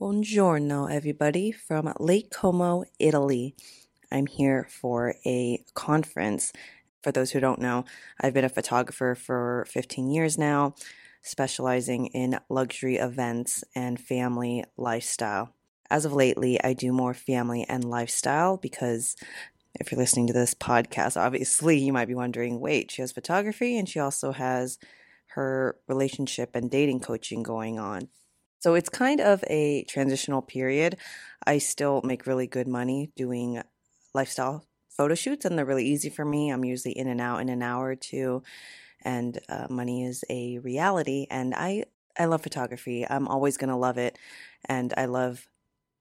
Buongiorno, everybody, from Lake Como, Italy. I'm here for a conference. For those who don't know, I've been a photographer for 15 years now, specializing in luxury events and family lifestyle. As of lately, I do more family and lifestyle because if you're listening to this podcast, obviously you might be wondering wait, she has photography and she also has her relationship and dating coaching going on. So it's kind of a transitional period. I still make really good money doing lifestyle photo shoots, and they're really easy for me. I'm usually in and out in an hour or two, and uh, money is a reality. And I I love photography. I'm always gonna love it, and I love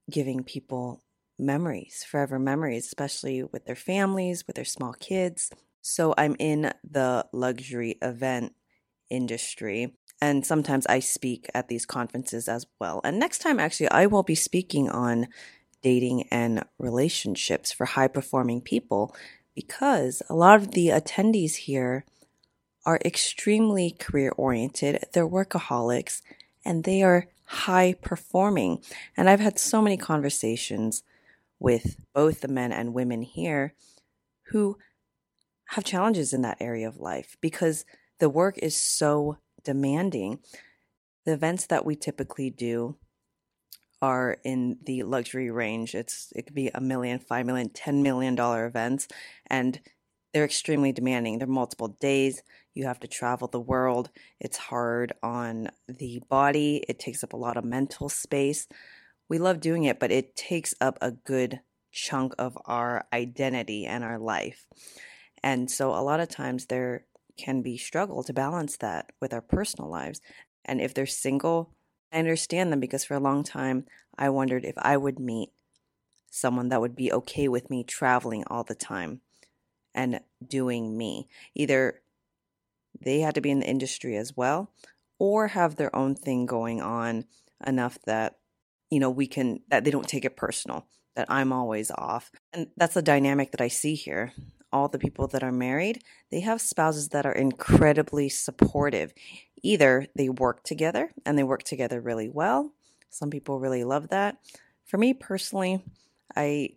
giving people memories, forever memories, especially with their families, with their small kids. So I'm in the luxury event industry and sometimes I speak at these conferences as well. And next time, actually, I will be speaking on dating and relationships for high performing people because a lot of the attendees here are extremely career oriented, they're workaholics, and they are high performing. And I've had so many conversations with both the men and women here who have challenges in that area of life because the work is so demanding. The events that we typically do are in the luxury range. It's it could be a million, five million, ten million dollar events, and they're extremely demanding. They're multiple days. You have to travel the world. It's hard on the body. It takes up a lot of mental space. We love doing it, but it takes up a good chunk of our identity and our life. And so a lot of times there can be struggle to balance that with our personal lives. And if they're single, I understand them because for a long time I wondered if I would meet someone that would be okay with me traveling all the time and doing me. Either they had to be in the industry as well or have their own thing going on enough that you know we can that they don't take it personal that I'm always off. And that's the dynamic that I see here all the people that are married, they have spouses that are incredibly supportive. Either they work together and they work together really well. Some people really love that. For me personally, I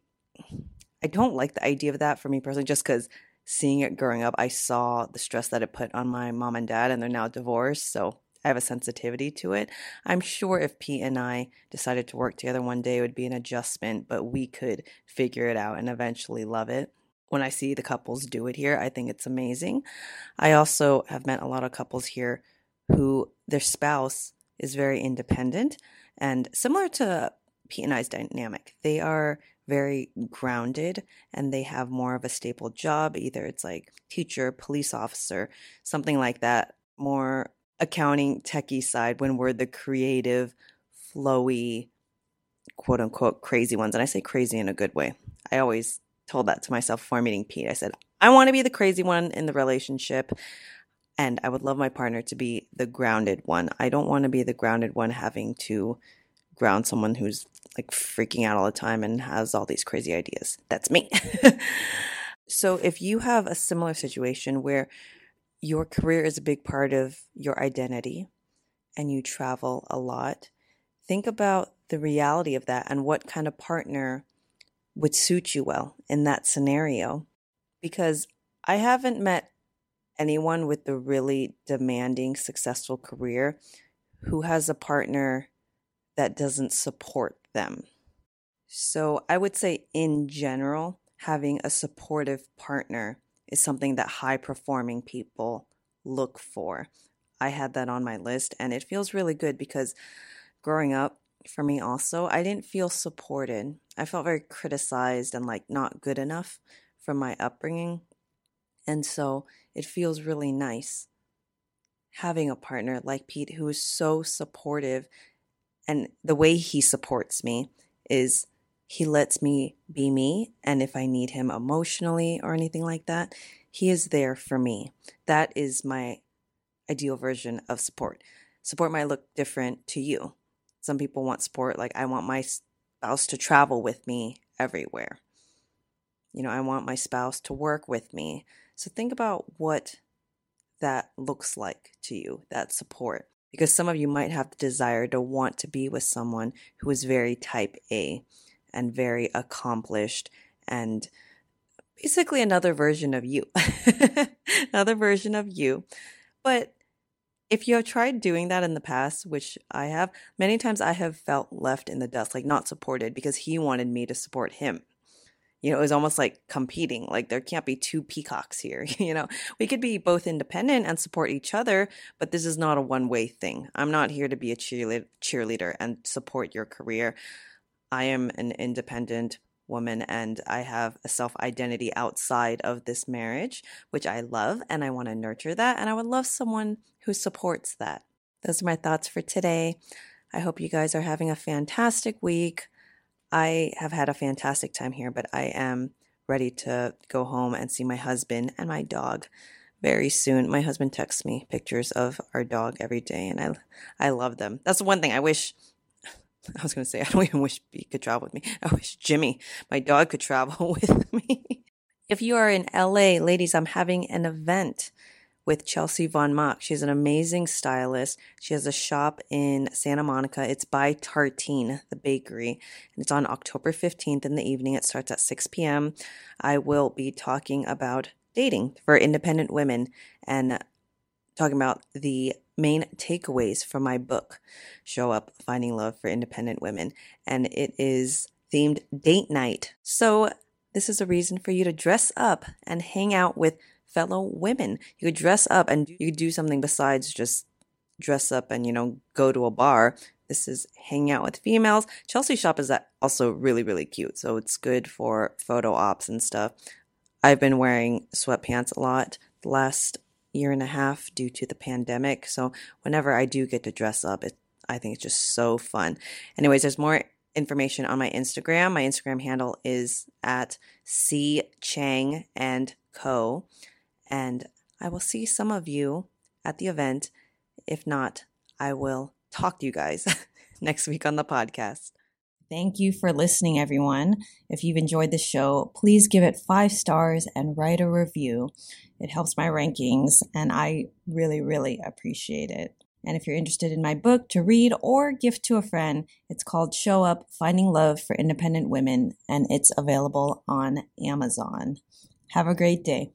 I don't like the idea of that for me personally just cuz seeing it growing up, I saw the stress that it put on my mom and dad and they're now divorced, so I have a sensitivity to it. I'm sure if Pete and I decided to work together one day, it would be an adjustment, but we could figure it out and eventually love it when I see the couples do it here, I think it's amazing. I also have met a lot of couples here who their spouse is very independent and similar to Pete and I's dynamic. They are very grounded and they have more of a staple job. Either it's like teacher, police officer, something like that, more accounting, techie side when we're the creative, flowy, quote unquote crazy ones. And I say crazy in a good way. I always told that to myself before meeting Pete. I said, I want to be the crazy one in the relationship. And I would love my partner to be the grounded one. I don't want to be the grounded one having to ground someone who's like freaking out all the time and has all these crazy ideas. That's me. so if you have a similar situation where your career is a big part of your identity and you travel a lot, think about the reality of that and what kind of partner would suit you well in that scenario because I haven't met anyone with a really demanding, successful career who has a partner that doesn't support them. So I would say, in general, having a supportive partner is something that high performing people look for. I had that on my list, and it feels really good because growing up, for me also. I didn't feel supported. I felt very criticized and like not good enough from my upbringing. And so it feels really nice having a partner like Pete who is so supportive. And the way he supports me is he lets me be me. And if I need him emotionally or anything like that, he is there for me. That is my ideal version of support. Support might look different to you. Some people want support. Like, I want my spouse to travel with me everywhere. You know, I want my spouse to work with me. So think about what that looks like to you, that support. because some of you might have the desire to want to be with someone who is very type A and very accomplished and basically another version of you. another version of you. But if you have tried doing that in the past, which I have, many times I have felt left in the dust, like not supported because he wanted me to support him. You know, it was almost like competing. Like there can't be two peacocks here. You know, we could be both independent and support each other, but this is not a one way thing. I'm not here to be a cheerleader and support your career. I am an independent woman and I have a self identity outside of this marriage, which I love and I want to nurture that. And I would love someone who supports that. Those are my thoughts for today. I hope you guys are having a fantastic week. I have had a fantastic time here, but I am ready to go home and see my husband and my dog very soon. My husband texts me pictures of our dog every day and I I love them. That's the one thing I wish I was going to say I don't even wish he could travel with me. I wish Jimmy, my dog could travel with me. if you are in LA, ladies, I'm having an event with Chelsea Von Mock. She's an amazing stylist. She has a shop in Santa Monica. It's by Tartine, the bakery, and it's on October 15th in the evening. It starts at 6 p.m. I will be talking about dating for independent women and talking about the main takeaways from my book, Show Up Finding Love for Independent Women. And it is themed date night. So, this is a reason for you to dress up and hang out with fellow women. You could dress up and you could do something besides just dress up and, you know, go to a bar. This is hanging out with females. Chelsea shop is also really, really cute. So it's good for photo ops and stuff. I've been wearing sweatpants a lot the last year and a half due to the pandemic. So whenever I do get to dress up, it, I think it's just so fun. Anyways, there's more information on my Instagram. My Instagram handle is at C Chang and Co and I will see some of you at the event. If not, I will talk to you guys next week on the podcast. Thank you for listening, everyone. If you've enjoyed the show, please give it five stars and write a review. It helps my rankings, and I really, really appreciate it. And if you're interested in my book to read or gift to a friend, it's called Show Up Finding Love for Independent Women, and it's available on Amazon. Have a great day.